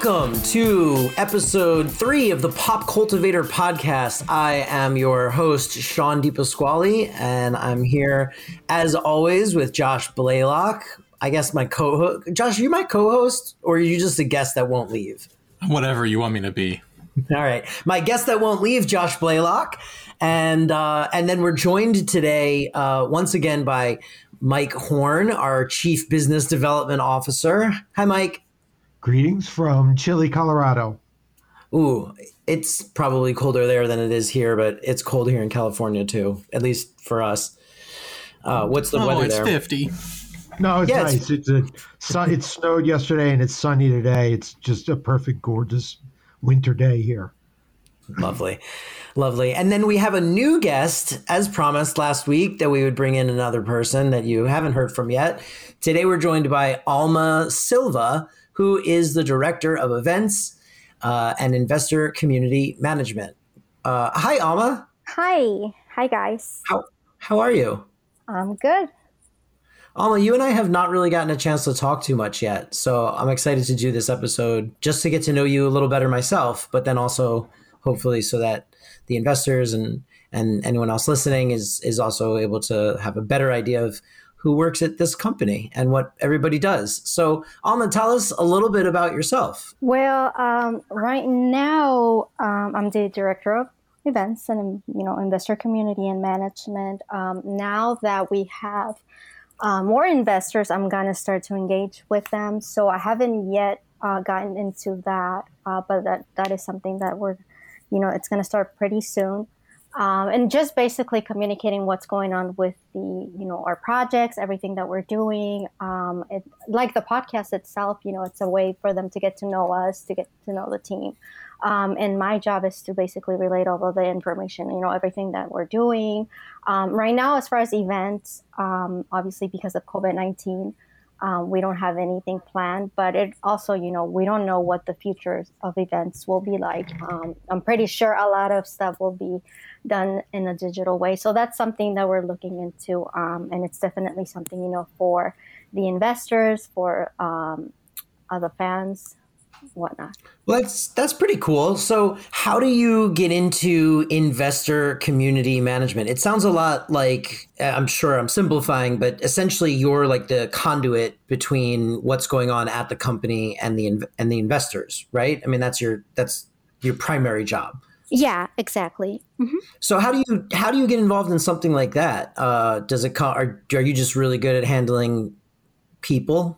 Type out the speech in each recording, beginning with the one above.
Welcome to episode three of the Pop Cultivator podcast. I am your host, Sean DiPasquale, and I'm here as always with Josh Blaylock. I guess my co-host. Josh, are you my co-host, or are you just a guest that won't leave? Whatever you want me to be. All right, my guest that won't leave, Josh Blaylock, and uh, and then we're joined today uh, once again by Mike Horn, our Chief Business Development Officer. Hi, Mike. Greetings from Chile, Colorado. Ooh, it's probably colder there than it is here, but it's cold here in California too, at least for us. Uh, what's the oh, weather it's there? 50. No, it's Yeah, nice. It's, a sun. It snowed yesterday, and it's sunny today. It's just a perfect, gorgeous winter day here. Lovely. Lovely. And then we have a new guest, as promised last week, that we would bring in another person that you haven't heard from yet. Today we're joined by Alma Silva, who is the Director of Events uh, and Investor Community Management. Uh, hi, Alma. Hi. Hi, guys. How, how are you? I'm good. Alma, you and I have not really gotten a chance to talk too much yet. So I'm excited to do this episode just to get to know you a little better myself, but then also hopefully so that the investors and and anyone else listening is is also able to have a better idea of who works at this company and what everybody does. So Alma, tell us a little bit about yourself. Well, um, right now, um, I'm the director of events and you know investor community and management. Um, now that we have uh, more investors, I'm gonna start to engage with them. So I haven't yet uh, gotten into that, uh, but that that is something that we're, you know, it's gonna start pretty soon. Um, and just basically communicating what's going on with the you know our projects everything that we're doing. Um, it, like the podcast itself you know it's a way for them to get to know us to get to know the team. Um, and my job is to basically relate all of the information you know everything that we're doing. Um, right now as far as events um, obviously because of covid-19 um, we don't have anything planned but it also you know we don't know what the future of events will be like um, i'm pretty sure a lot of stuff will be done in a digital way. So that's something that we're looking into, um, and it's definitely something you know for the investors, for um, other fans, whatnot. Well, that's that's pretty cool. So, how do you get into investor community management? It sounds a lot like I'm sure I'm simplifying, but essentially you're like the conduit between what's going on at the company and the and the investors, right? I mean, that's your that's your primary job. Yeah, exactly. Mhm. So, how do you how do you get involved in something like that? Uh, does it co- are, are you just really good at handling people?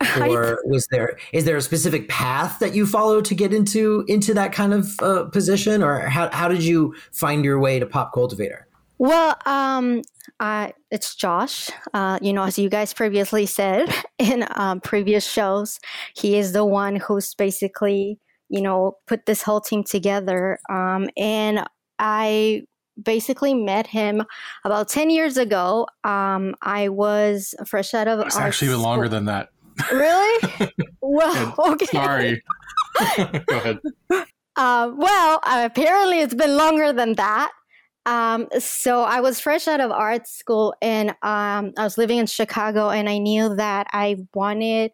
or was there is there a specific path that you follow to get into into that kind of uh, position or how, how did you find your way to pop cultivator Well, um, uh, it's Josh. Uh, you know, as you guys previously said in um, previous shows, he is the one who's basically, you know, put this whole team together. Um, and I basically met him about 10 years ago. Um, I was fresh out of It's actually even longer than that. Really? well, okay. Sorry. Go ahead. Uh, well, apparently it's been longer than that. Um, so I was fresh out of art school and um, I was living in Chicago, and I knew that I wanted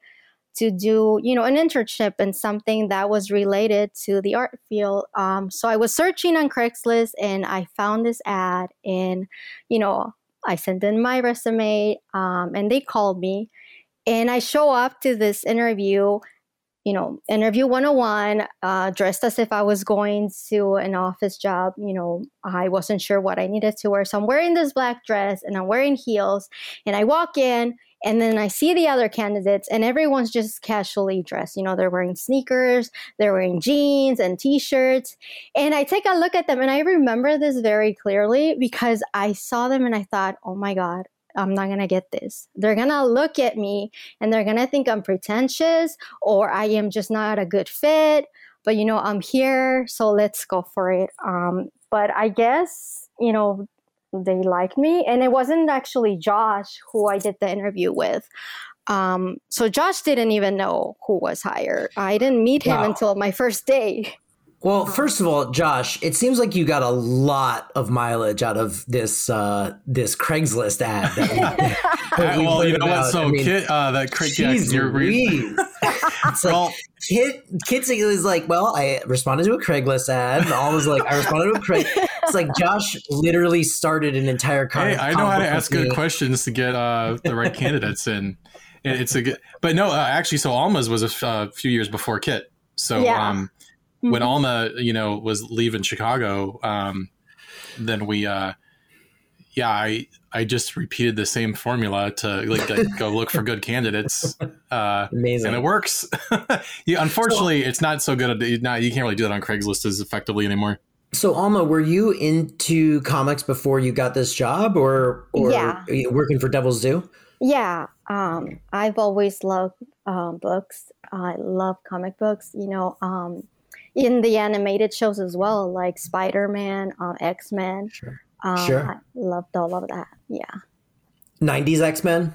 to do, you know, an internship and something that was related to the art field. Um, so I was searching on Craigslist, and I found this ad, and you know, I sent in my resume, um, and they called me, and I show up to this interview you know, interview 101, uh, dressed as if I was going to an office job. You know, I wasn't sure what I needed to wear. So I'm wearing this black dress and I'm wearing heels. And I walk in and then I see the other candidates and everyone's just casually dressed. You know, they're wearing sneakers, they're wearing jeans and t shirts. And I take a look at them and I remember this very clearly because I saw them and I thought, oh my God, I'm not gonna get this. They're gonna look at me and they're gonna think I'm pretentious or I am just not a good fit. But you know, I'm here, so let's go for it. Um, but I guess you know they liked me, and it wasn't actually Josh who I did the interview with. Um, so Josh didn't even know who was hired. I didn't meet him Wow. until my first day. Well first of all josh it seems like you got a lot of mileage out of this uh, this craigslist ad that we- that we well, you know what? So, I mean, Kit, uh, that Craig, yeah, Jeez you're re- Louise. it's like Well, Kit Kit is like, well, I responded to a Craigslist ad, and all was like, I responded to a Craig. It's like Josh literally started an entire. hey, comic- I know how to comic book ask good questions to get uh, the right candidates in. It- It's a good, but no, uh, actually, so Alma's was a f- uh, few years before Kit. So Yeah. um, when Mhm. Alma, you know, was leaving Chicago, um, then we, uh, yeah, I I just repeated the same formula to like, like go look for good candidates, uh, Amazing. and it works. you, unfortunately, it's not so good. At, not you can't really do that on Craigslist as effectively anymore. So Alma, were you into comics before you got this job, or or Yeah. are you working for Devil's Due? Yeah, um, I've always loved um, books. I love comic books. You know, um, in the animated shows as well, like Spider Man, um, X Men. Sure. Um, Sure. I loved all of that. Yeah. '90s X Men.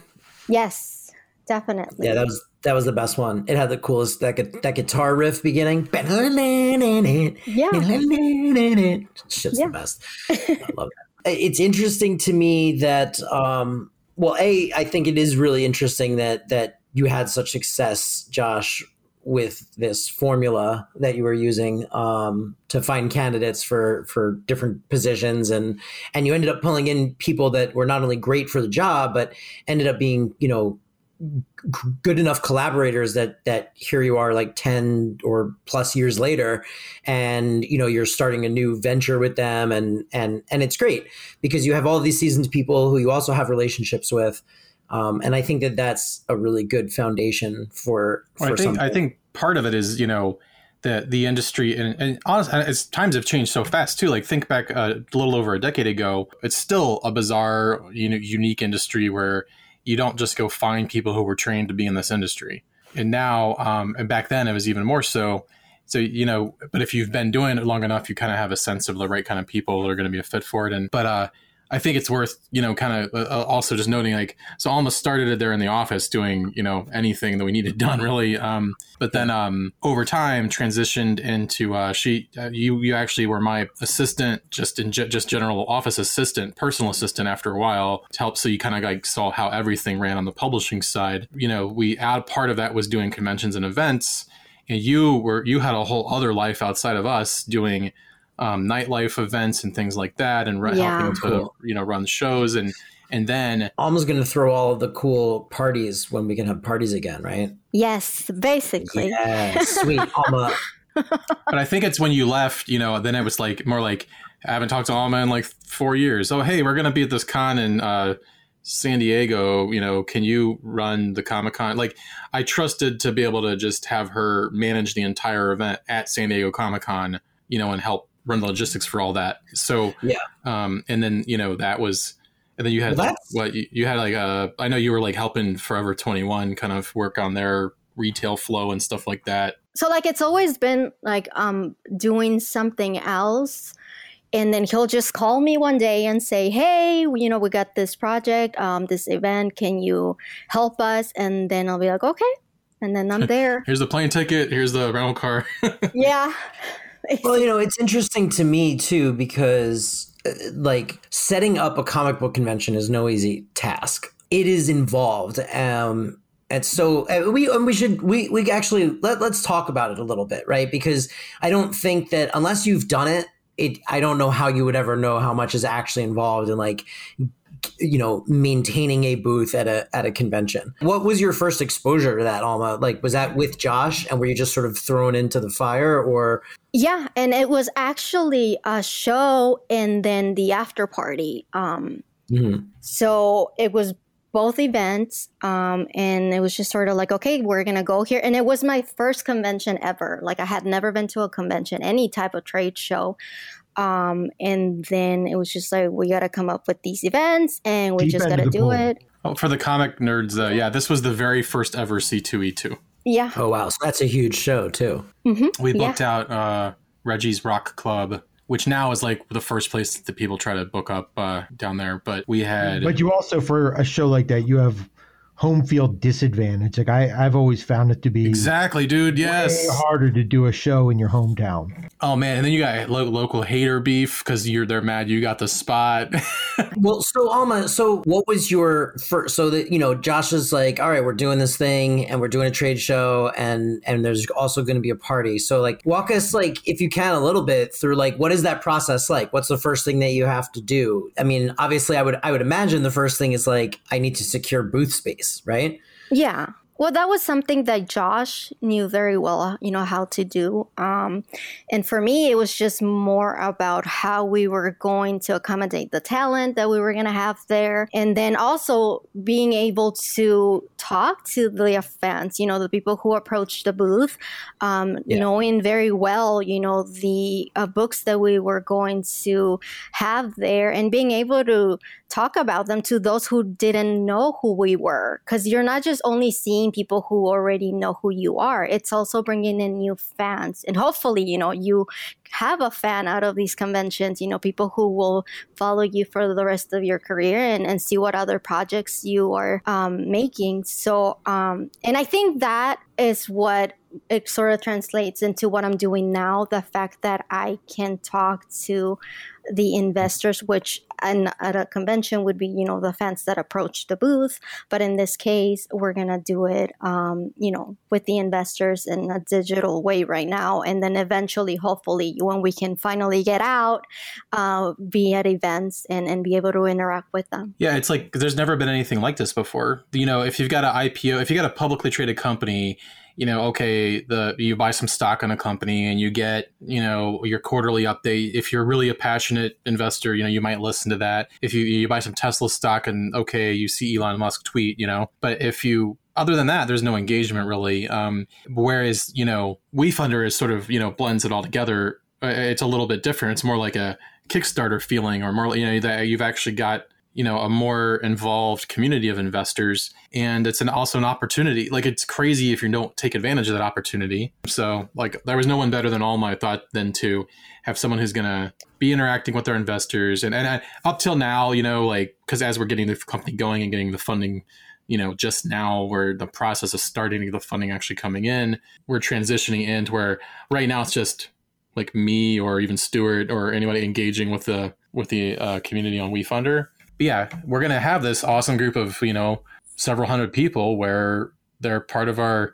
Yes, definitely. Yeah, that was that was the best one. It had the coolest that that guitar riff beginning. yeah. Shit's Yeah. the best. I love it. It's interesting to me that, um, well, a I think it is really interesting that that you had such success, Josh, with this formula that you were using um, to find candidates for for different positions, and and you ended up pulling in people that were not only great for the job, but ended up being you know g- good enough collaborators that that here you are like 10 or plus years later. And you know you're starting a new venture with them. And and and it's great because you have all these seasoned people who you also have relationships with um, and I think that that's a really good foundation for for Well, I think something. I think part of it is you know the the industry and, and honestly, as times have changed so fast too. Like think back uh, a little over a decade ago, it's still a bizarre, you know, unique industry where you don't just go find people who were trained to be in this industry. And now, um, and back then, it was even more so. So you know, but if you've been doing it long enough, you kind of have a sense of the right kind of people that are going to be a fit for it. And but uh, I think it's worth you know kind of uh, also just noting like so Alma started it there in the office doing you know anything that we needed done really um, but then um, over time transitioned into uh, she uh, you you actually were my assistant just in ge- just general office assistant personal assistant after a while to help so you kind of like saw how everything ran on the publishing side. You know we add part of that was doing conventions and events and you were you had a whole other life outside of us doing um, nightlife events and things like that, and ru- Yeah. helping to you know run shows and and then Alma's going to throw all of the cool parties when we can have parties again, right? Yes, basically. Yeah, sweet Alma. but I think it's when you left, you know, then it was like more like I haven't talked to Alma in like four years. Oh, hey, we're gonna be at this con in uh, San Diego. You know, can you run the Comic Con? Like, I trusted to be able to just have her manage the entire event at San Diego Comic Con. You know, and help run the logistics for all that. So Yeah. um, and then you know that was. And then you had Well, like, what you, you had like a I know you were like helping Forever Twenty One kind of work on their retail flow and stuff like that. so like it's always been like um doing something else and then he'll just call me one day and say hey you know we got this project um this event can you help us and then i'll be like okay and then i'm there Here's the plane ticket. Here's the rental car. yeah Well, you know, it's interesting to me too because uh, like setting up a comic book convention is no easy task. It is involved. Um and so uh, we and we should we we actually let, let's talk about it a little bit, right? Because I don't think that unless you've done it, it I don't know how you would ever know how much is actually involved in like you know maintaining a booth at a at a convention. What was your first exposure to that, Alma? Like was that with Josh and were you just sort of thrown into the fire or yeah and it was actually a show and then the after party um Mhm. So it was both events, um, and it was just sort of like, okay, we're gonna go here. And it was my first convention ever. Like I had never been to a convention, any type of trade show. Um, and then it was just like we gotta come up with these events, and we Deep just gotta do pool. it. Oh, for the comic nerds, uh, yeah, this was the very first ever C2E2. Yeah. Oh wow, so that's a huge show too. hmm We Yeah. booked out uh, Reggie's Rock Club, which now is like the first place that people try to book up uh, down there. But we had, But you also, for a show like that, you have home field disadvantage. Like I, I've always found it to be exactly, dude. Yes, harder to do a show in your hometown. Oh man, and then you got lo- local hater beef because you're they're mad you got the spot. well, so Alma, so what was your first? So that you know, Josh is like, all right, we're doing this thing and we're doing a trade show, and and there's also going to be a party. So like, walk us like if you can a little bit through like what is that process like? What's the first thing that you have to do? I mean, obviously, I would I would imagine the first thing is like I need to secure booth space, right? Yeah. Well, that was something that Josh knew very well, you know, how to do. Um, and for me, it was just more about how we were going to accommodate the talent that we were going to have there. And then also being able to talk to the fans, you know, the people who approached the booth, um, yeah. knowing very well, you know, the uh, books that we were going to have there and being able to talk about them to those who didn't know who we were. Because you're not just only seeing people who already know who you are, it's also bringing in new fans. And hopefully, you know, you have a fan out of these conventions, you know, people who will follow you for the rest of your career and, and see what other projects you are um, making. So, um, and I think that is what it sort of translates into what I'm doing now the fact that I can talk to the investors, which and at a convention would be you know the fans that approach the booth. But in this case we're gonna do it um, you know with the investors in a digital way right now. And then eventually hopefully when we can finally get out uh, be at events and, and be able to interact with them. Yeah it's like there's never been anything like this before. You know if you've got an ipo if you've got a publicly traded company you know, okay, the you buy some stock on a company and you get, you know, your quarterly update. If you're really a passionate investor, you know, you might listen to that. If you you buy some Tesla stock and okay, you see Elon Musk tweet, you know, but if you other than that, there's no engagement really. Um, whereas, you know, WeFunder is sort of, you know, blends it all together. It's a little bit different. It's more like a Kickstarter feeling or more, you know, that you've actually got you know a more involved community of investors. And it's an also an opportunity. Like it's crazy if you don't take advantage of that opportunity. So like there was no one better than Alma I thought than to have someone who's gonna be interacting with their investors. And and I, up till now you know like because as we're getting the company going and getting the funding you know just now we're the process of starting to the funding actually coming in we're transitioning into where right now it's just like me or even Stuart or anybody engaging with the with the uh, community on WeFunder but yeah, we're gonna have this awesome group of you know several hundred people where they're part of our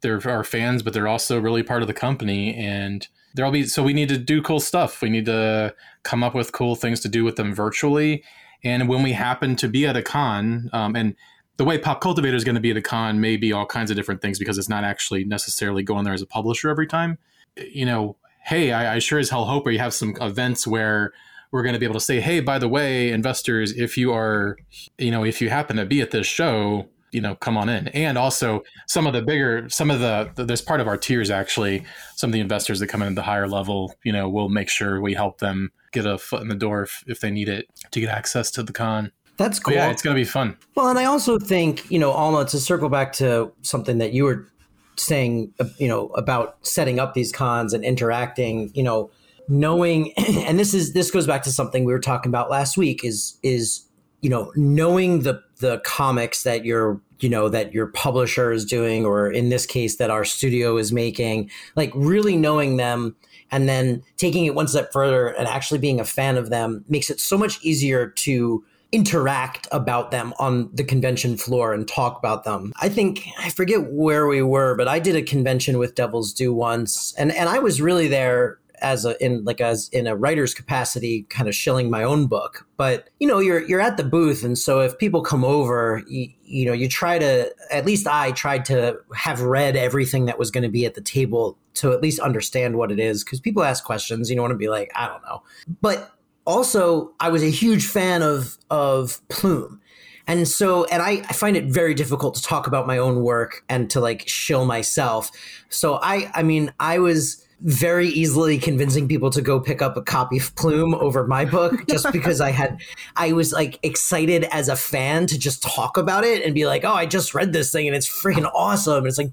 they're our fans, but they're also really part of the company and there'll be so we need to do cool stuff. We need to come up with cool things to do with them virtually. And when we happen to be at a con, um, and the way Pop Cultivator is going to be at a con may be all kinds of different things because it's not actually necessarily going there as a publisher every time. You know, hey, I, I sure as hell hope you have some events where we're going to be able to say, hey, by the way, investors, if you are, you know, if you happen to be at this show, you know, come on in. And also some of the bigger, some of the, there's part of our tiers actually, some of the investors that come in at the higher level, you know, we'll make sure we help them get a foot in the door if, if they need it to get access to the con. That's cool. But yeah, it's going to be fun. Well, and I also think, you know, Alma, to circle back to something that you were saying, uh, you know, about setting up these cons and interacting, you know, knowing and this is this goes back to something we were talking about last week is is you know knowing the the comics that your you know that your publisher is doing or in this case that our studio is making like really knowing them and then taking it one step further and actually being a fan of them makes it so much easier to interact about them on the convention floor and talk about them. I think I forget where we were, but I did a convention with Devil's Due once and and I was really there as a in like as in a writer's capacity kind of shilling my own book. But you know you're you're at the booth and so if people come over you, you know you try to at least i tried to have read everything that was going to be at the table to at least understand what it is because people ask questions you don't want to be like i don't know. But also i was a huge fan of of plume. And so and I, I find it very difficult to talk about my own work and to like shill myself. So i i mean i was very easily convincing people to go pick up a copy of Plume over my book just because I had I was like excited as a fan to just talk about it and be like, "Oh, I just read this thing and it's freaking awesome." And it's like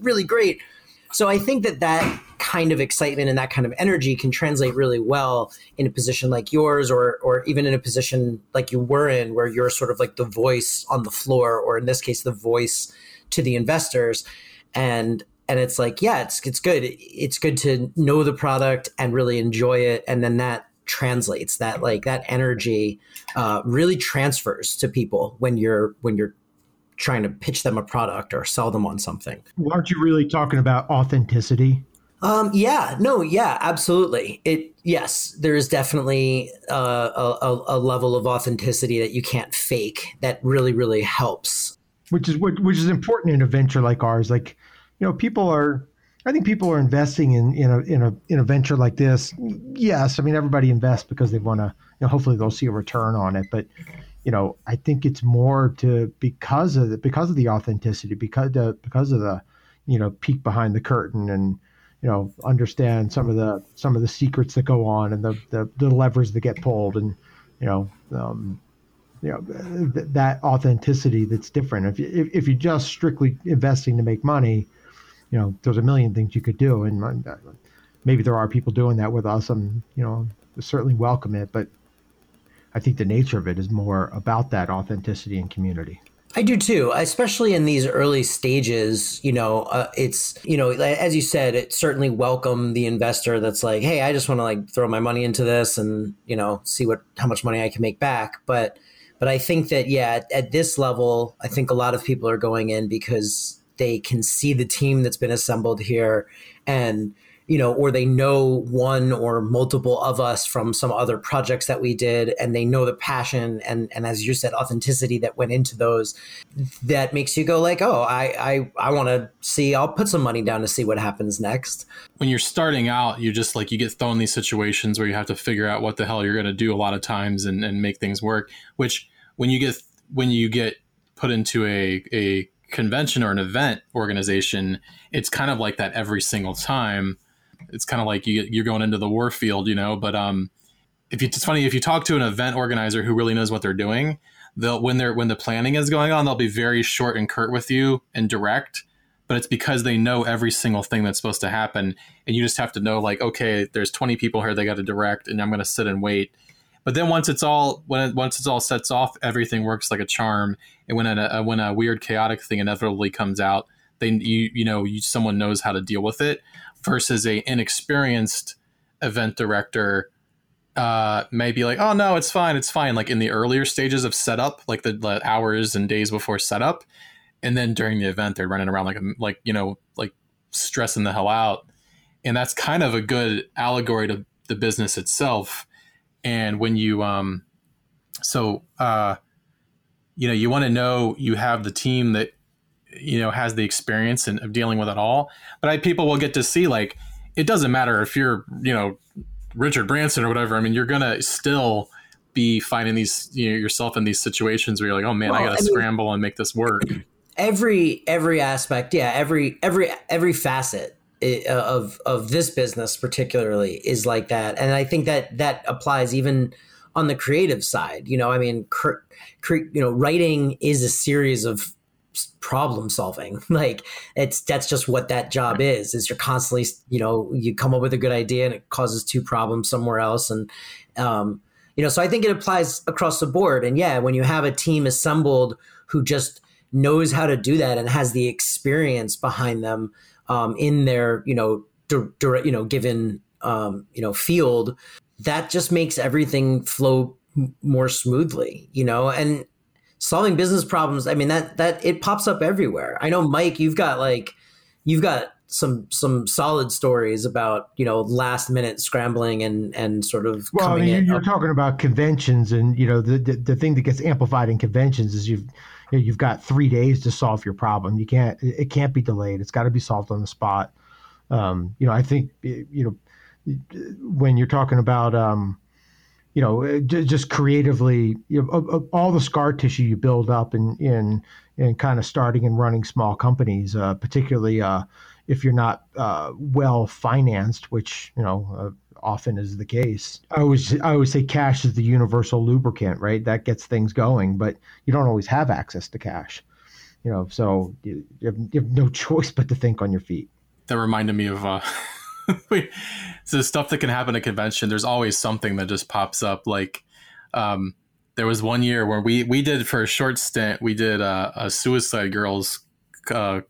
really great. So I think that that kind of excitement and that kind of energy can translate really well in a position like yours or or even in a position like you were in where you're sort of like the voice on the floor or in this case the voice to the investors and and it's like yeah it's it's good it's good to know the product and really enjoy it and then that translates that like that energy uh, really transfers to people when you're when you're trying to pitch them a product or sell them on something. Aren't you really talking about authenticity? Um, yeah, no, yeah, absolutely. It yes, there is definitely uh, a, a, level of authenticity that you can't fake. That really, really helps. Which is what which is important in a venture like ours. Like, you know, people are. I think people are investing in in a in a in a venture like this. Yes, I mean everybody invests because they want to. You know, hopefully they'll see a return on it, but you know, I think it's more to because of the, because of the authenticity, because the because of the, you know, peek behind the curtain and you know understand some of the some of the secrets that go on and the the, the levers that get pulled and you know um, you know th- that authenticity that's different. If you, if, if you're just strictly investing to make money, you know, there's a million things you could do, and uh, maybe there are people doing that with us. I'm you know certainly welcome it, but I think the nature of it is more about that authenticity and community. I do too, especially in these early stages. You know, uh, it's you know, as you said, it certainly welcome the investor that's like, hey, I just want to like throw my money into this and you know see what how much money I can make back. But but I think that yeah, at, at this level, I think a lot of people are going in because they can see the team that's been assembled here and you know, or they know one or multiple of us from some other projects that we did, and they know the passion and and as you said, authenticity that went into those. That makes you go like, oh, I I I want to see. I'll put some money down to see what happens next. When you're starting out, you just like you get thrown these situations where you have to figure out what the hell you're going to do a lot of times and and make things work. Which when you get when you get put into a a convention or an event organization, it's kind of like that every single time it's kind of like you, you're going into the war field, you know. But um, if you, it's funny if you talk to an event organizer who really knows what they're doing, they'll when they're when the planning is going on, they'll be very short and curt with you and direct. But it's because they know every single thing that's supposed to happen, and you just have to know like, okay, there's 20 people here they got to direct, and I'm going to sit and wait. But then once it's all when it, once it's all sets off, everything works like a charm. And when a, when a weird chaotic thing inevitably comes out, then you you know you, someone knows how to deal with it versus a inexperienced event director uh, may be like, oh no, it's fine, it's fine. Like in the earlier stages of setup, like the, the hours and days before setup, and then during the event, they're running around like like you know like stressing the hell out, and that's kind of a good allegory to the business itself. And when you um, so uh, you know, you want to know you have the team that you know has the experience in, of dealing with it all. But I, people will get to see like it doesn't matter if you're you know Richard Branson or whatever. I mean, you're gonna still be finding these you know, yourself in these situations where you're like, oh man, well, I got to scramble and make this work. Every every aspect, yeah, every every every facet of of this business particularly is like that, and I think that that applies even on the creative side. You know, I mean, you know, writing is a series of problem solving. Like it's that's just what that job is is you're constantly you know you come up with a good idea and it causes two problems somewhere else. And um you know so i think it applies across the board. And yeah when you have a team assembled who just knows how to do that and has the experience behind them um in their you know direct you know given um you know field that just makes everything flow more smoothly you know? And solving business problems i mean that that it pops up everywhere. I know mike you've got like you've got some some solid stories about you know last minute scrambling and and sort of well I mean, you're, talking about conventions and you know the, the, the thing that gets amplified in conventions is you've you have got three days to solve your problem. You can't it can't be delayed. It's got to be solved on the spot. Um, you know i think you know when you're talking about um, you know, uh, just creatively, you know, all the scar tissue you build up in in in kind of starting and running small companies, uh, particularly uh, if you're not uh, well financed, which you know uh, often is the case. I always I always say cash is the universal lubricant, right? That gets things going, but you don't always have access to cash. You know, so you, you, have, you have no choice but to think on your feet. That reminded me of uh, so stuff that can happen at convention. There's always something that just pops up. Like, um, there was one year where we we did for a short stint. We did a, a Suicide Girls uh,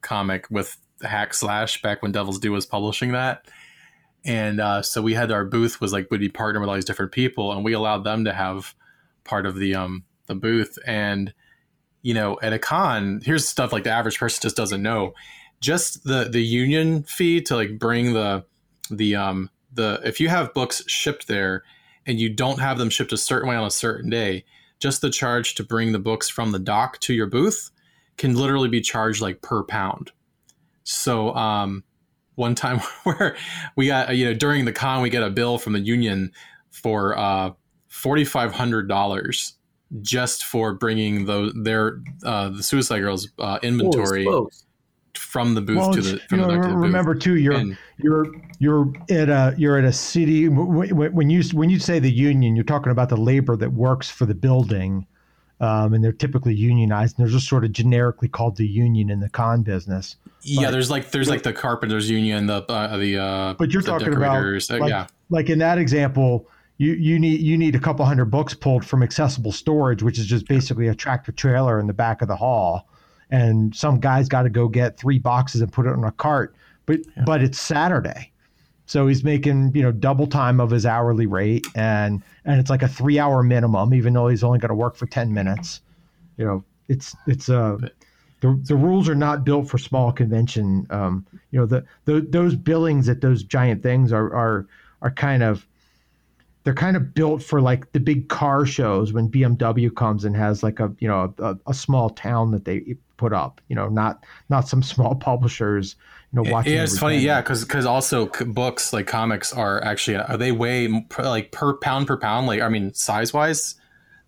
comic with Hack Slash back when Devil's Due was publishing that. And uh, so we had our booth was like be partnered with all these different people, and we allowed them to have part of the um the booth. And you know, at a con, here's stuff like the average person just doesn't know. Just the the union fee to like bring the the um the if you have books shipped there and you don't have them shipped a certain way on a certain day, just the charge to bring the books from the dock to your booth can literally be charged like per pound. So um, one time where we got you know during the con we get a bill from the union for uh, forty five hundred dollars just for bringing those their uh, the Suicide Girls uh, inventory from the booth well, to the. From you know, the, remember booth. too, you're and, you're you're at a you're at a city when you when you say the union, you're talking about the labor that works for the building um, and they're typically unionized. And they're just sort of generically called the union in the con business. Yeah, there's like there's like the carpenters union, the uh, the uh, but you're talking about uh, like, yeah, like in that example. You, you need you need a couple hundred books pulled from accessible storage, which is just basically a tractor trailer in the back of the hall, and some guy's got to go get three boxes and put it on a cart. But yeah. but it's Saturday, so he's making, you know, double time of his hourly rate and and it's like a 3-hour minimum even though he's only going to work for 10 minutes. You know, it's it's uh the, the rules are not built for small convention um, you know the, the those billings at those giant things are are are kind of they're kind of built for like the big car shows when BMW comes and has like a you know a, a small town that they put up you know not not some small publishers you know watching. Yeah, it's funny. Yeah, because because also books like comics are actually are they weigh like per pound per pound like I mean size wise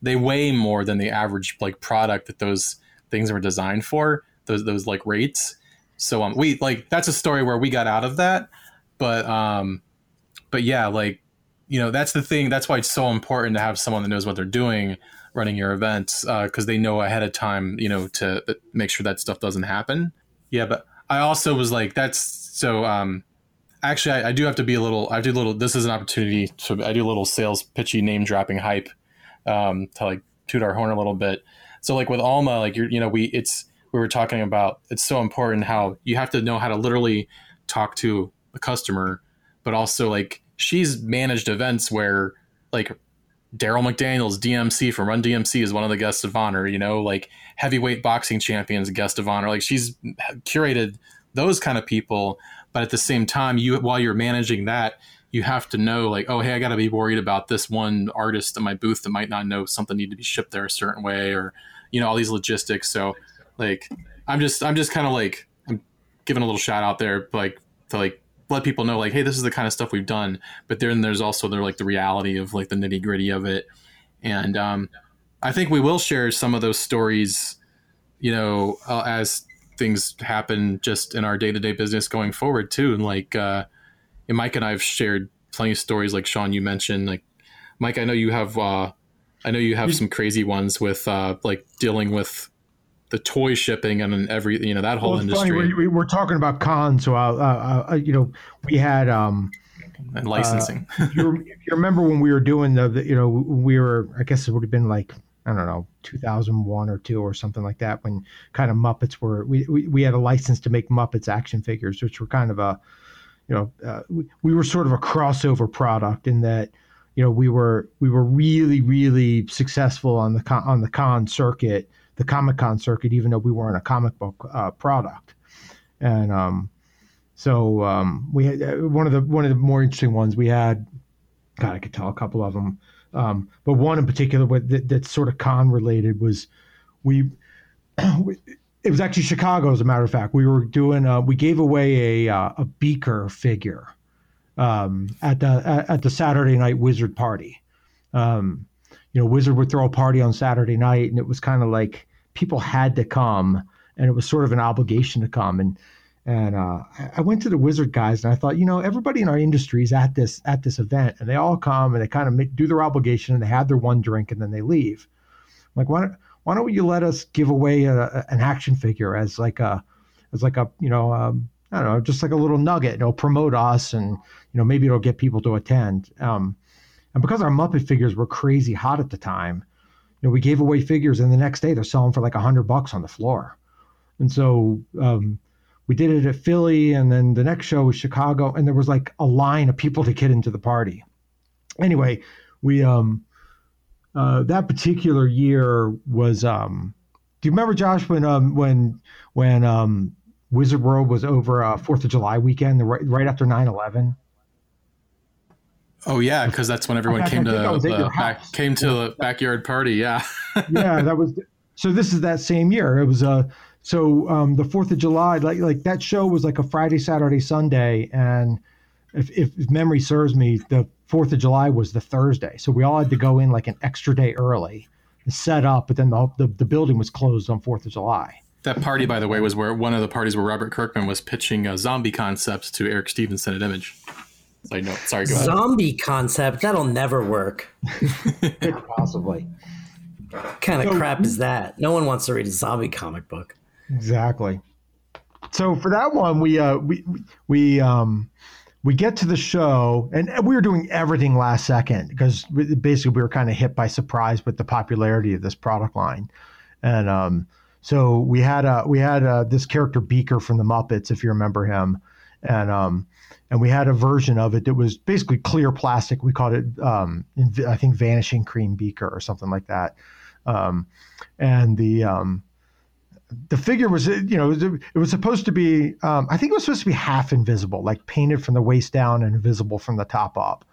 they weigh more than the average like product that those things were designed for those those like rates. So um we like that's a story where we got out of that, but um but yeah like you know that's the thing that's why it's so important to have someone that knows what they're doing running your events because uh, they know ahead of time you know to make sure that stuff doesn't happen yeah but I also was like, that's so. Um, actually, I, I, do have to be a little. I do a little. This is an opportunity to. I do a little sales pitchy, name dropping hype, um, to like toot our horn a little bit. So like with Alma, like you're, you know, we it's we were talking about. It's so important how you have to know how to literally talk to a customer, but also like she's managed events where like Darryl McDaniels, DMC from Run DMC, is one of the guests of honor. You know, like heavyweight boxing champions, guest of honor. Like she's curated those kind of people, but at the same time, you while you're managing that, you have to know like, oh, hey, I got to be worried about this one artist in my booth that might not know something need to be shipped there a certain way, or you know, all these logistics. So, like, I'm just, I'm just kind of like, I'm giving a little shout out there, like to like let people know like hey this is the kind of stuff we've done. But then there's also there like the reality of like the nitty gritty of it. And um, i think we will share some of those stories you know uh, as things happen just in our day-to-day business going forward too. And like uh, and mike and i've shared plenty of stories like sean you mentioned like mike i know you have uh, i know you have some crazy ones with uh, like dealing with the toy shipping and every you know that whole well, industry. Funny, we, are talking about cons, so uh, uh, uh, you know we had um, and licensing. Uh, you, you, remember when we were doing the, the, you know we were I guess it would have been like I don't know 2001 or two or something like that when kind of Muppets were we, we, we had a license to make Muppets action figures, which were kind of a you know uh, we, we were sort of a crossover product in that you know we were we were really really successful on the con, on the con circuit the Comic Con circuit, even though we weren't a comic book uh, product. And um, so um, we had uh, one of the one of the more interesting ones we had. God, I could tell a couple of them, um, but one in particular that, that's sort of con related was we. It was actually Chicago, as a matter of fact. We were doing. Uh, we gave away a uh, a beaker figure um, at the at, the Saturday night Wizard party. Um, you know, Wizard would throw a party on Saturday night, and it was kind of like people had to come, and it was sort of an obligation to come. And and uh, I went to the Wizard guys, and I thought, you know, everybody in our industry is at this at this event, and they all come and they kind of do their obligation, and they have their one drink, and then they leave. I'm like, why don't why don't you let us give away a, an action figure as like a as like a you know um, I don't know, just like a little nugget. It'll promote us, and you know maybe it'll get people to attend. Um, and because our Muppet figures were crazy hot at the time, you know, we gave away figures, and the next day they're selling for like a hundred bucks on the floor. And so um, we did it at Philly, and then the next show was Chicago, and there was like a line of people to get into the party. Anyway, we um, uh, that particular year was um, do you remember Josh when um, when when um, Wizard World was over uh, Fourth of July weekend, right, right after 9-11? Oh yeah, because that's when everyone came to the back, came to the backyard party. Yeah, yeah, that was. So this is that same year. It was a uh, so um, the Fourth of July, like like that show was like a Friday, Saturday, Sunday, and if, if memory serves me, the Fourth of July was the Thursday. So we all had to go in like an extra day early and set up, but then the the, the building was closed on Fourth of July. That party, by the way, was where one of the parties where Robert Kirkman was pitching a zombie concept to Eric Stephenson at Image. I know. Sorry, go ahead. Zombie concept that'll never work. Possibly. What kind of so, crap is that? No one wants to read a zombie comic book. Exactly. So for that one, we uh, we we um, we get to the show, and we were doing everything last second because basically we were kind of hit by surprise with the popularity of this product line, and um, so we had uh, we had uh, this character Beaker from the Muppets, if you remember him, and um, and we had a version of it that was basically clear plastic. We called it, um, I think, Vanishing Cream Beaker or something like that. Um, and the um, the figure was, you know, it was supposed to be, um, I think it was supposed to be half invisible, like painted from the waist down and invisible from the top up.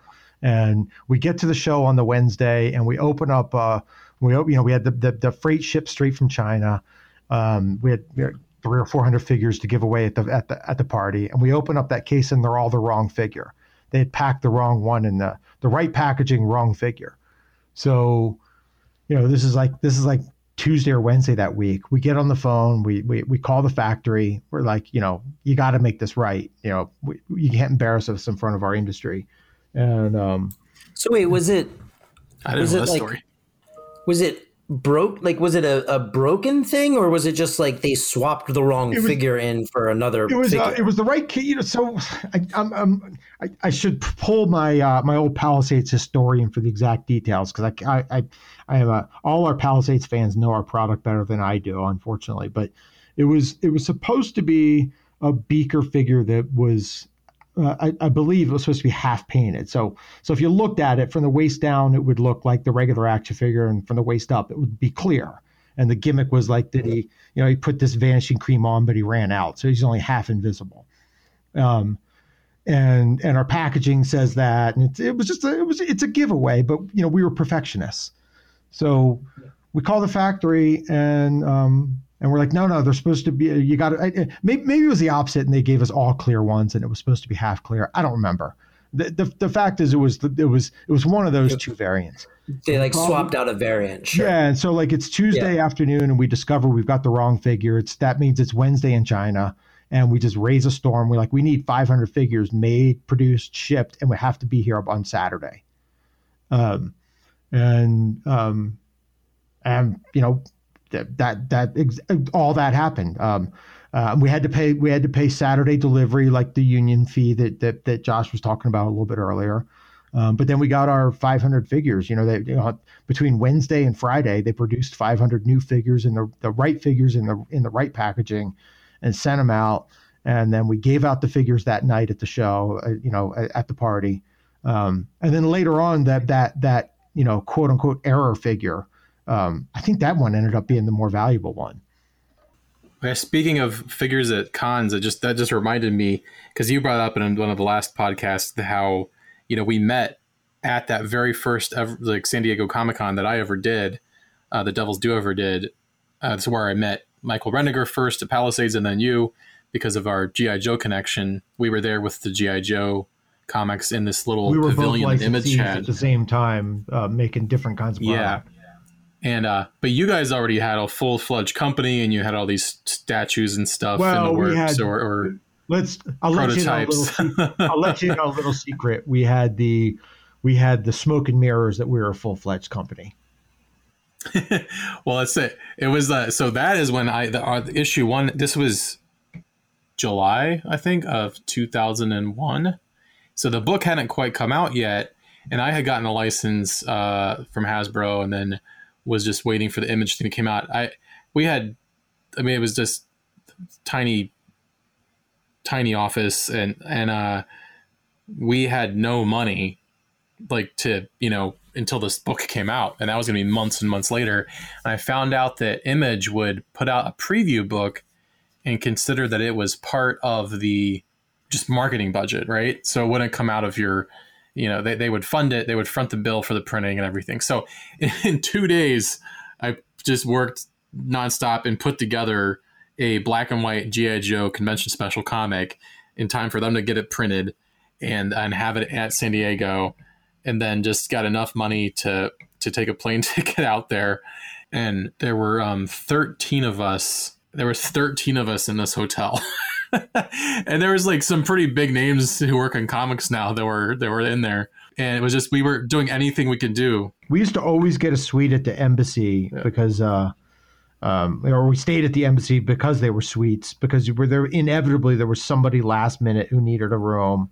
And we get to the show on the Wednesday, and we open up. Uh, we you know we had the, the, the freight shipped straight from China. Um, we, had, we had three or four hundred figures to give away at the at the at the party, and we open up that case and they're all the wrong figure. They had packed the wrong one in the the right packaging, wrong figure. So, you know, this is like this is like Tuesday or Wednesday that week. We get on the phone, we we, we call the factory. We're like, you know, you got to make this right. You know, we, you can't embarrass us in front of our industry. And um, so wait, was it? I didn't know that like, story. Was it broke like was it a, a broken thing or was it just like they swapped the wrong was, figure in for another it was uh, it was the right key you know so I, I'm, I'm, I, I should pull my uh, my old Palisades historian for the exact details because I, I I I have a all our Palisades fans know our product better than I do unfortunately but it was it was supposed to be a beaker figure that was uh, I, I, believe it was supposed to be half painted. So, so if you looked at it from the waist down, it would look like the regular action figure, and from the waist up, it would be clear. And the gimmick was like that he, you know, he put this vanishing cream on, but he ran out, so he's only half invisible. Um, and and our packaging says that, and it, it was just a, it was it's a giveaway, but you know we were perfectionists, so we call the factory and um, and we're like, no, no, they're supposed to be. You got to. Maybe, maybe it was the opposite, and they gave us all clear ones, and it was supposed to be half clear. I don't remember. The, the, the fact is, it was it was it was one of those two variants. They like swapped out a variant. Sure. Yeah, and so like it's Tuesday yeah. afternoon, and we discover we've got the wrong figure. It's that means it's Wednesday in China, and we just raise a storm. We're like, we need 500 figures made, produced, shipped, and we have to be here on Saturday. Um, and um, and you know that that, all that happened. Um, uh, we had to pay we had to pay Saturday delivery, like the union fee that that, that Josh was talking about a little bit earlier. Um, but then we got our 500 figures. You know, they you know, between Wednesday and Friday, they produced 500 new figures in the, the right figures in the in the right packaging, and sent them out. And then we gave out the figures that night at the show. Uh, you know, at, at the party. Um, and then later on, that that that you know, quote unquote error figure um, I think that one ended up being the more valuable one. Speaking of figures at cons, it just that just reminded me because you brought up in one of the last podcasts how you know we met at that very first ever, like San Diego Comic Con that I ever did, uh, the Devil's Due ever did. Uh, that's where I met Michael Reniger first at Palisades, and then you because of our GI Joe connection. We were there with the GI Joe comics in this little we were pavilion both image at the same time, uh, making different kinds of product. Yeah, and uh, but you guys already had a full fledged company, and you had all these statues and stuff well, in the works, had, or, or let's I'll prototypes. let you know a little, I'll let you know a little secret. We had the we had the smoke and mirrors that we were a full fledged company. well, let's say it was uh, so that is when I the, uh, issue one. This was July, I think, of 2001. So the book hadn't quite come out yet, and I had gotten a license uh, from Hasbro, and then was just waiting for the image thing to come out. I we had, I mean, it was just tiny, tiny office, and and uh, we had no money, like to you know until this book came out, and that was going to be months and months later. And I found out that Image would put out a preview book and consider that it was part of the just marketing budget, right? So it wouldn't come out of your, you know, they, they would fund it, they would front the bill for the printing and everything. So in, two days, I just worked nonstop and put together a black and white G.I. Joe convention special comic in time for them to get it printed and, and have it at San Diego and then just got enough money to to take a plane ticket out there. And there were um, 13 of us. There was 13 of us in this hotel. and there was like some pretty big names who work in comics now that were that were in there. And it was just we were doing anything we could do. We used to always get a suite at the embassy yeah. because uh um, or we stayed at the embassy because they were suites because were there inevitably there was somebody last minute who needed a room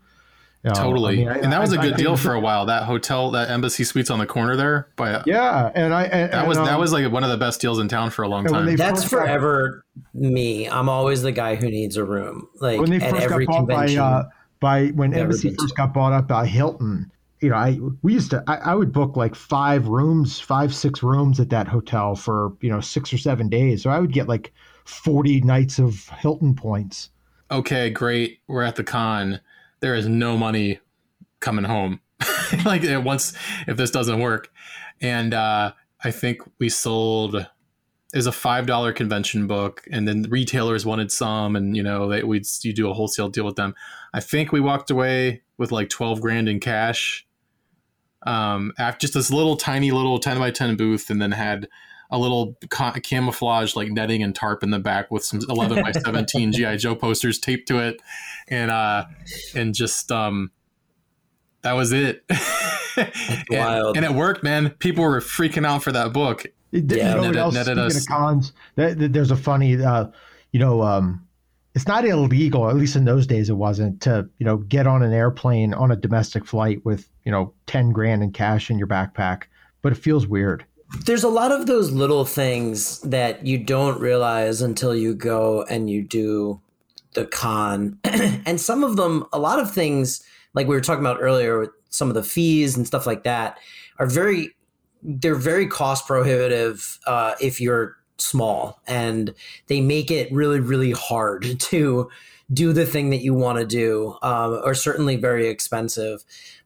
you know, totally, I mean, I, and that was I, a good deal for a while. That hotel, that Embassy Suites on the corner there, but yeah, and I and, that was um, that was like one of the best deals in town for a long time. That's forever me. I'm always the guy who needs a room. Like when they first got bought by uh, by when Embassy first got bought up by Hilton. You know, I we used to I, I would book like five rooms, five six rooms at that hotel for you know six or seven days. So I would get like forty nights of Hilton points. Okay, great. We're at the con there is no money coming home. like once if this doesn't work, and uh, I think we sold is a five dollar convention book, and then retailers wanted some, and you know they we'd you do a wholesale deal with them. I think we walked away with like twelve grand in cash. Um, after just this little tiny little ten by ten booth, and then had a little ca- camouflage like netting and tarp in the back with some 11 by 17 GI Joe posters taped to it, and uh, and just um, that was it. and, wild. and it worked, man. People were freaking out for that book. It, yeah, you know, netted, else, netted us. Cons, there's a funny, uh, you know, um, it's not illegal, at least in those days it wasn't, to, you know, get on an airplane on a domestic flight with, you know, 10 grand in cash in your backpack, but it feels weird there's a lot of those little things that you don't realize until you go and you do the con. and some of them, a lot of things, like we were talking about earlier, with some of the fees and stuff like that, are very, they're very cost prohibitive uh, if you're small. And they make it really, really hard to do the thing that you want to do, um, or certainly very expensive.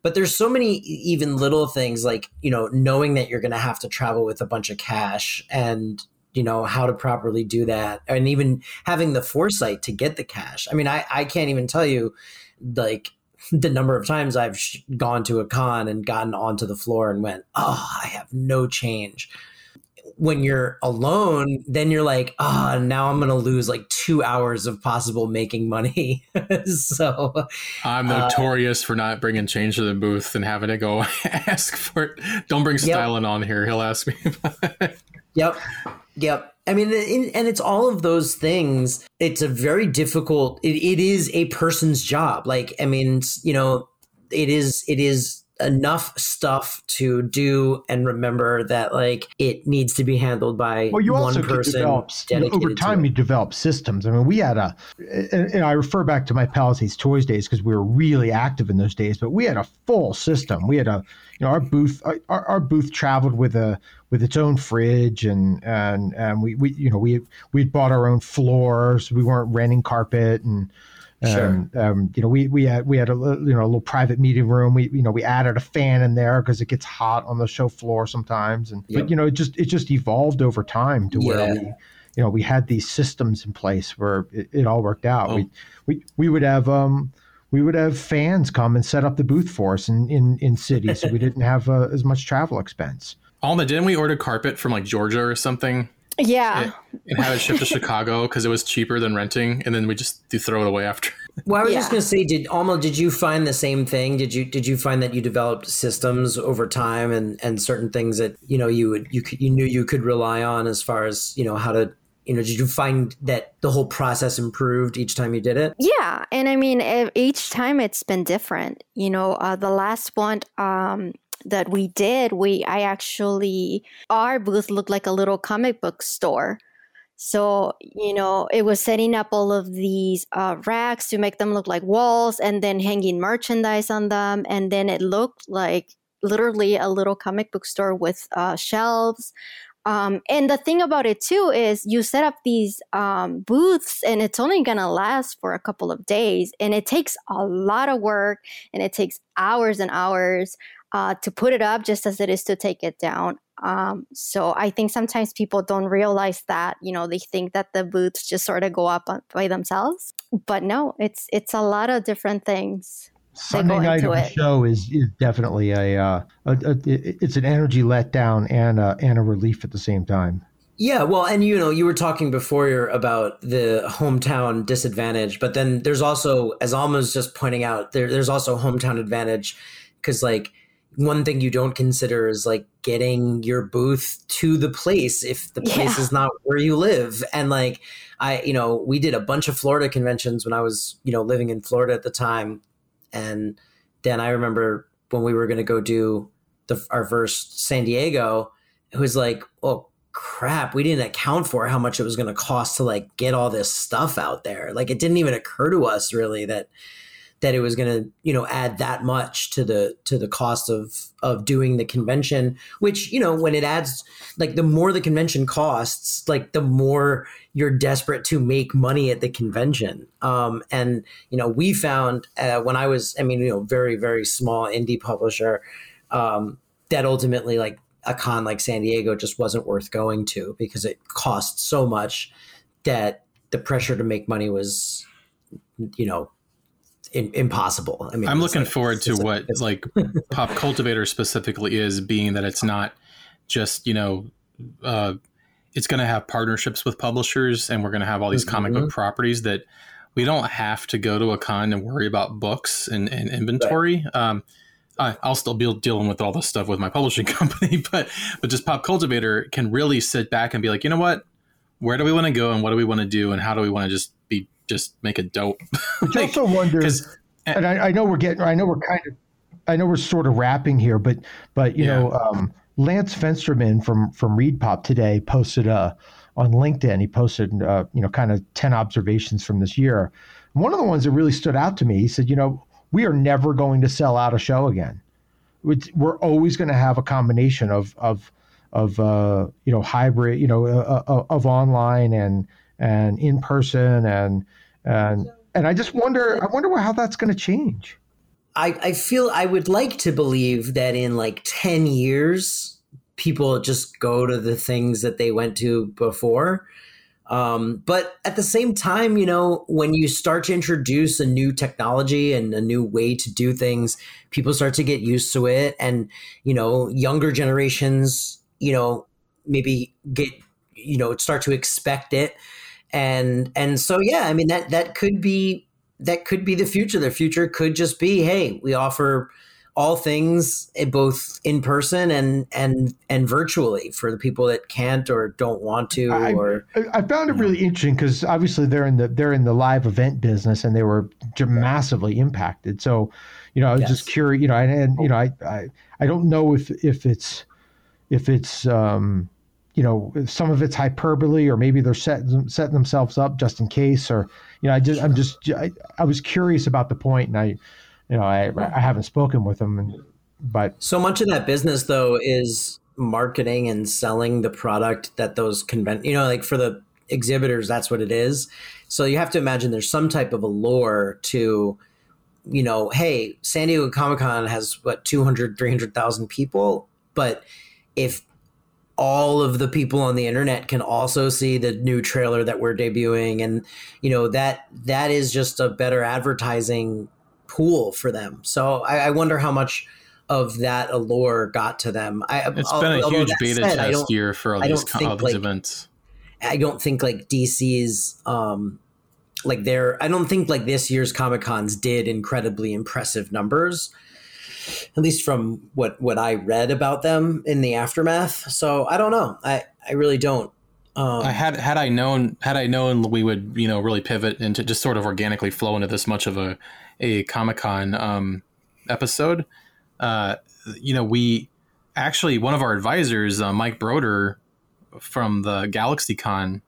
But there's so many even little things like you know knowing that you're going to have to travel with a bunch of cash and you know how to properly do that, and even having the foresight to get the cash. I mean, I I can't even tell you like the number of times I've gone to a con and gotten onto the floor and went, oh, I have no change when you're alone, then you're like, ah, oh, now I'm going to lose like two hours of possible making money. so I'm uh, notorious uh, for not bringing change to the booth and having to go ask for it. Don't bring Stylen yep. on here. He'll ask me. yep. Yep. I mean, and it's all of those things. It's a very difficult, it, it is a person's job. Like, I mean, you know, it is, it is enough stuff to do and remember that like it needs to be handled by well, you one also person. Develop, over time, you develop systems. I mean, we had a, and, and I refer back to my Palisades Toys days because we were really active in those days. But we had a full system. We had a, you know, our booth, our, our booth traveled with a with its own fridge, and and and we we you know we we bought our own floors. We weren't renting carpet and Sure. Um, um, you know, we we had we had a you know a little private meeting room. We you know we added a fan in there because it gets hot on the show floor sometimes. And yep. but you know it just it just evolved over time to yeah. where we you know we had these systems in place where it, it all worked out. Oh. We we we would have um we would have fans come and set up the booth for us in in, in cities, so we didn't have uh, as much travel expense. Alma, didn't we order carpet from like Georgia or something? Yeah. And, have it shipped to Chicago because it was cheaper than renting, and then we just do throw it away after. Well, I was yeah. just gonna say, did Alma, did you find the same thing? Did you did you find that you developed systems over time and and certain things that you know you would you could, you knew you could rely on as far as you know how to you know, did you find that the whole process improved each time you did it? Yeah, and I mean, each time it's been different. You know, uh, the last one um, that we did, we I actually our booth looked like a little comic book store. So, you know, it was setting up all of these uh, racks to make them look like walls and then hanging merchandise on them. And then it looked like literally a little comic book store with uh, shelves um, and the thing about it too is you set up these um, booths and it's only going to last for a couple of days. And it takes a lot of work and it takes hours and hours uh, to put it up just as it is to take it down. Um, so I think sometimes people don't realize that, you know, they think that the booths just sort of go up by themselves. But no, it's it's a lot of different things. Sunday night of the show is, is definitely a, uh, a, a, it's an energy letdown and a, and a relief at the same time. Yeah, well, and you know, you were talking before about the hometown disadvantage, but then there's also, as Alma's just pointing out, there, there's also hometown advantage because, like, one thing you don't consider is like getting your booth to the place if the place yeah. is not where you live. And like, I, you know, we did a bunch of Florida conventions when I was, you know, living in Florida at the time and then I remember when we were going to go do the, our first San Diego, it was like, oh crap, we didn't account for how much it was going to cost to like get all this stuff out there. Like it didn't even occur to us really that that it was going to you know add that much to the to the cost of of doing the convention which you know when it adds like the more the convention costs like the more you're desperate to make money at the convention. Um, and you know we found uh, when i was i mean you know very very small indie publisher um, that ultimately like a con like san diego just wasn't worth going to because it cost so much that the pressure to make money was you know impossible. I mean, I'm looking like, forward to what like Pop Cultivator specifically is, being that it's not just you know, uh, it's going to have partnerships with publishers, and we're going to have all these mm-hmm. comic book mm-hmm. properties that we don't have to go to a con and worry about books and, and inventory. Right. Um, I, will still be dealing with all this stuff with my publishing company, but but just Pop Cultivator can really sit back and be like, you know what, where do we want to go, and what do we want to do, and how do we want to just just make it dope. But you also wonder, and I, I, know we're getting, I know we're kind of, I know we're sort of wrapping here, but but you yeah. know, um, Lance Fensterman from from ReedPop today posted uh, on LinkedIn. He posted uh, you know kind of ten observations from this year. One of the ones that really stood out to me, he said, you know, we are never going to sell out a show again. We're always going to have a combination of of of uh, you know hybrid, you know, uh, uh, of online and and in person and and and I just wonder I wonder how that's going to change. I, I feel I would like to believe that in like 10 years, people just go to the things that they went to before. Um, but at the same time, you know, when you start to introduce a new technology and a new way to do things, people start to get used to it. And, you know, younger generations, you know, maybe get, you know, start to expect it and and so yeah i mean that that could be that could be the future. The future could just be hey we offer all things eh, both in person and and and virtually for the people that can't or don't want to I, or I found it really interesting because obviously they're in the they're in the live event business and they were massively impacted. So you know I was yes. just curious you know and, and you know I, I I don't know if if it's if it's um you know some of it's hyperbole or maybe they're setting setting themselves up just in case or you know I just I'm just I, I was curious about the point and I you know I I haven't spoken with them and but so much of that business though is marketing and selling the product that those convent you know like for the exhibitors that's what it is. So you have to imagine there's some type of a lore to you know hey San Diego Comic-Con has what 200 300,000 people but if all of the people on the internet can also see the new trailer that we're debuting. And you know that that is just a better advertising pool for them. So i, I wonder how much of that allure got to them. I, it's been a huge beta said, test year for all these, all these like, events. I don't think like dc's um like they're i don't think like this year's comic cons did incredibly impressive numbers at least from what what I read about them in the aftermath. So I don't know. I I really don't. Um, I had had I known had I known we would you know really pivot into just sort of organically flow into this much of a a Comic Con um, episode. Uh, you know, we actually one of our advisors, uh, Mike Broder from the GalaxyCon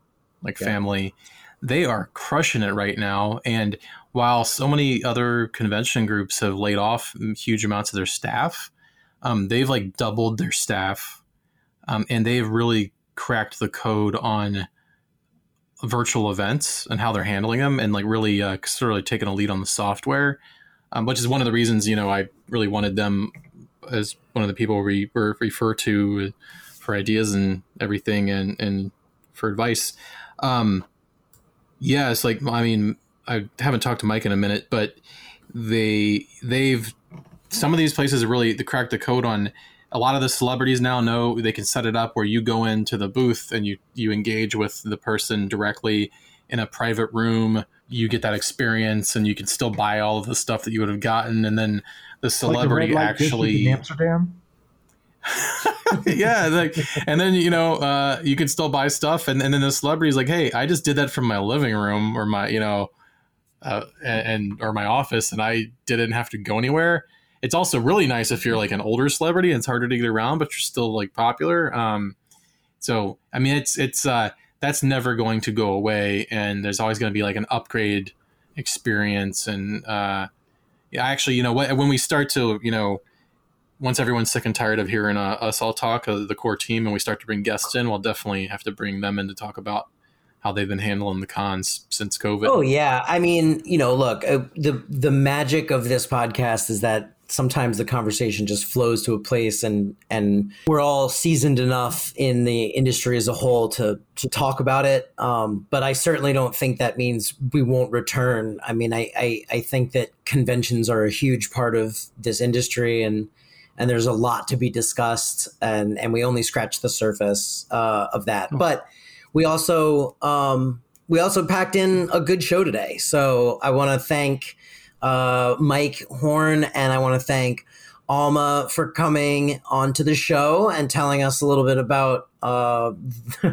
like Yeah. family, they are crushing it right now. And while so many other convention groups have laid off huge amounts of their staff, um, they've like doubled their staff, um, and they've really cracked the code on virtual events and how they're handling them, and like really uh, sort of like taking a lead on the software, um, which is one of the reasons you know I really wanted them as one of the people we re- refer to for ideas and everything and and for advice. Um, yeah, it's like I mean I haven't talked to Mike in a minute, but they they've some of these places really cracked the code on a lot of the celebrities now know they can set it up where you go into the booth and you you engage with the person directly in a private room. You get that experience and you can still buy all of the stuff that you would have gotten. And then the Like the celebrity light district actually in Amsterdam. yeah like and then you know uh you can still buy stuff. And, and then the celebrity's like hey i just did that from my living room or my you know uh, and, or my office and i didn't have to go anywhere. It's also really nice if you're like an older celebrity and it's harder to get around but you're still like popular. Um so i mean it's it's uh that's never going to go away and there's always going to be like an upgrade experience and uh yeah actually you know when we start to you know once everyone's sick and tired of hearing uh, us all talk, uh, the core team, and we start to bring guests in, we'll definitely have to bring them in to talk about how they've been handling the cons since COVID. Oh yeah, I mean, you know, look, uh, the the magic of this podcast is that sometimes the conversation just flows to a place, and and we're all seasoned enough in the industry as a whole to to talk about it. Um, but I certainly don't think that means we won't return. I mean, I I, I think that conventions are a huge part of this industry, and and there's a lot to be discussed, and and we only scratch the surface uh, of that, but we also um, we also packed in a good show today. So I want to thank uh, Mike Horn and I want to thank Alma for coming onto the show and telling us a little bit about uh,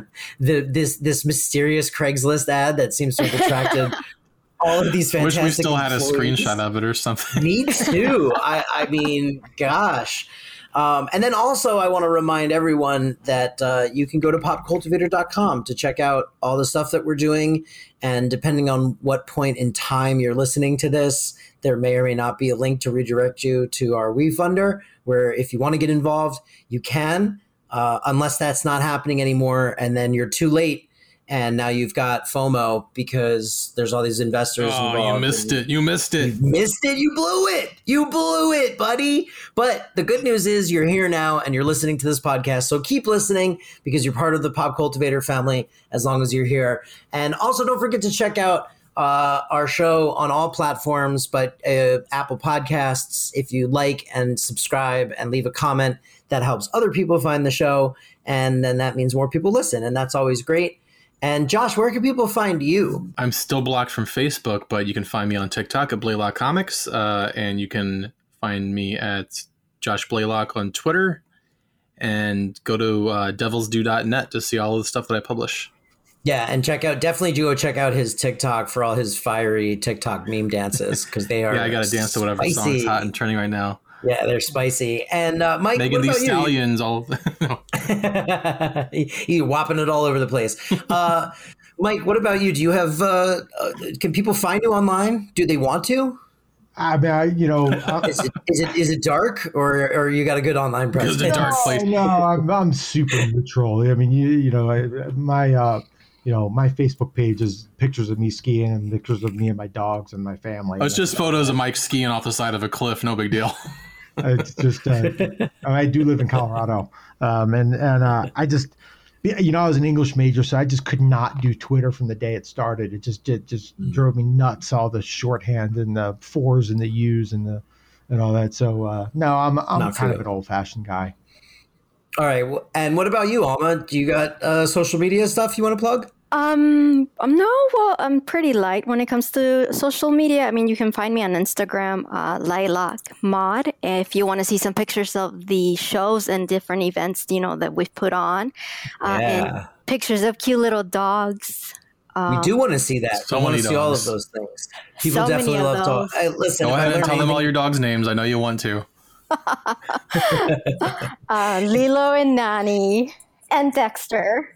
the this this mysterious Craigslist ad that seems to have attracted all of these fantastic. Wish we still had a screenshot of it or something. Me too. I, I mean, gosh. Um, and then also, I want to remind everyone that uh, you can go to popcultivator.com to check out all the stuff that we're doing. And depending on what point in time you're listening to this, there may or may not be a link to redirect you to our WeFunder, where if you want to get involved, you can, uh, unless that's not happening anymore. And then you're too late. And now you've got FOMO because there's all these investors Oh, involved. you missed it. You missed it. you missed it. You blew it. You blew it, buddy. But the good news is you're here now and you're listening to this podcast. So keep listening because you're part of the Pop Cultivator family as long as you're here. And also don't forget to check out uh, our show on all platforms, but uh, Apple Podcasts, if you like and subscribe and leave a comment, that helps other people find the show. And then that means more people listen. And that's always great. And Josh, where can people find you? I'm still blocked from Facebook, but you can find me on TikTok at Blaylock Comics, uh, and you can find me at Josh Blaylock on Twitter, and go to uh, devilsdue.net to see all of the stuff that I publish. Yeah, and check out definitely do go check out his TikTok for all his fiery TikTok meme dances because they are Yeah, I got to dance to whatever spicy. song's hot and trending right now. Yeah, they're spicy. And uh, Mike, Megan what Thee about you? Stallions, all. no. you whopping it all over the place. Uh, Mike, what about you? Do you have? Uh, uh, can people find you online? Do they want to? I mean, I, you know, I, Is it is it is it dark or or you got a good online Because presence? it's a dark place. no, I'm I'm super neutral. I mean, you you know, I, my uh, you know, my Facebook page is pictures of me skiing and pictures of me and my dogs and my family. Oh, it's just photos of Mike skiing off the side of a cliff. No big deal. it's just uh, I do live in Colorado, um, and and uh, I just you know I was an English major, so I just could not do Twitter from the day it started. It just it just Mm. drove me nuts. All the shorthand and the fours and the U's and the and all that. So uh, no, I'm I'm Not kind of an old fashioned guy. All right, and what about you, Alma? Do you got uh, social media stuff you want to plug? Um, um, no, well, I'm pretty light when it comes to social media. I mean, you can find me on Instagram, uh, Lilac Mod, if you want to see some pictures of the shows and different events, you know, that we've put on. Uh, and pictures of cute little dogs. we do want to see that. so we want many to see all of those things. People So definitely love those. dogs. Hey, listen, Go ahead and learn tell them all your dogs' names. I know you want to. Uh, Lilo and Nani and Dexter.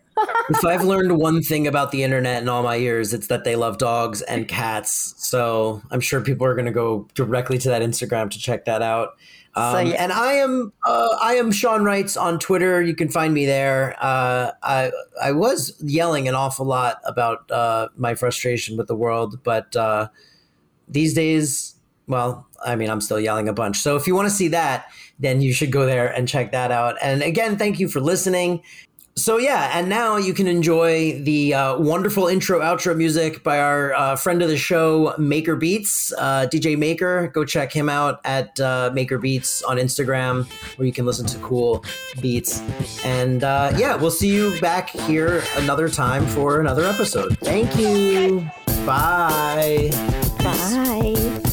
If I've learned one thing about the internet in all my years, it's that they love dogs and cats. So I'm sure people are going to go directly to that Instagram to check that out. Um, So, yeah. And I am uh, I am Sean Wrights on Twitter. You can find me there. Uh, I I was yelling an awful lot about uh, my frustration with the world, but uh, these days, well, I mean, I'm still yelling a bunch. So if you want to see that, then you should go there and check that out. And again, thank you for listening. So yeah, and now you can enjoy the uh, wonderful intro outro music by our uh, friend of the show, Maker Beats, uh, DJ Maker. Go check him out at uh, Maker Beats on Instagram, where you can listen to cool beats. And uh, yeah, we'll see you back here another time for another episode. Thank you. Bye. Bye.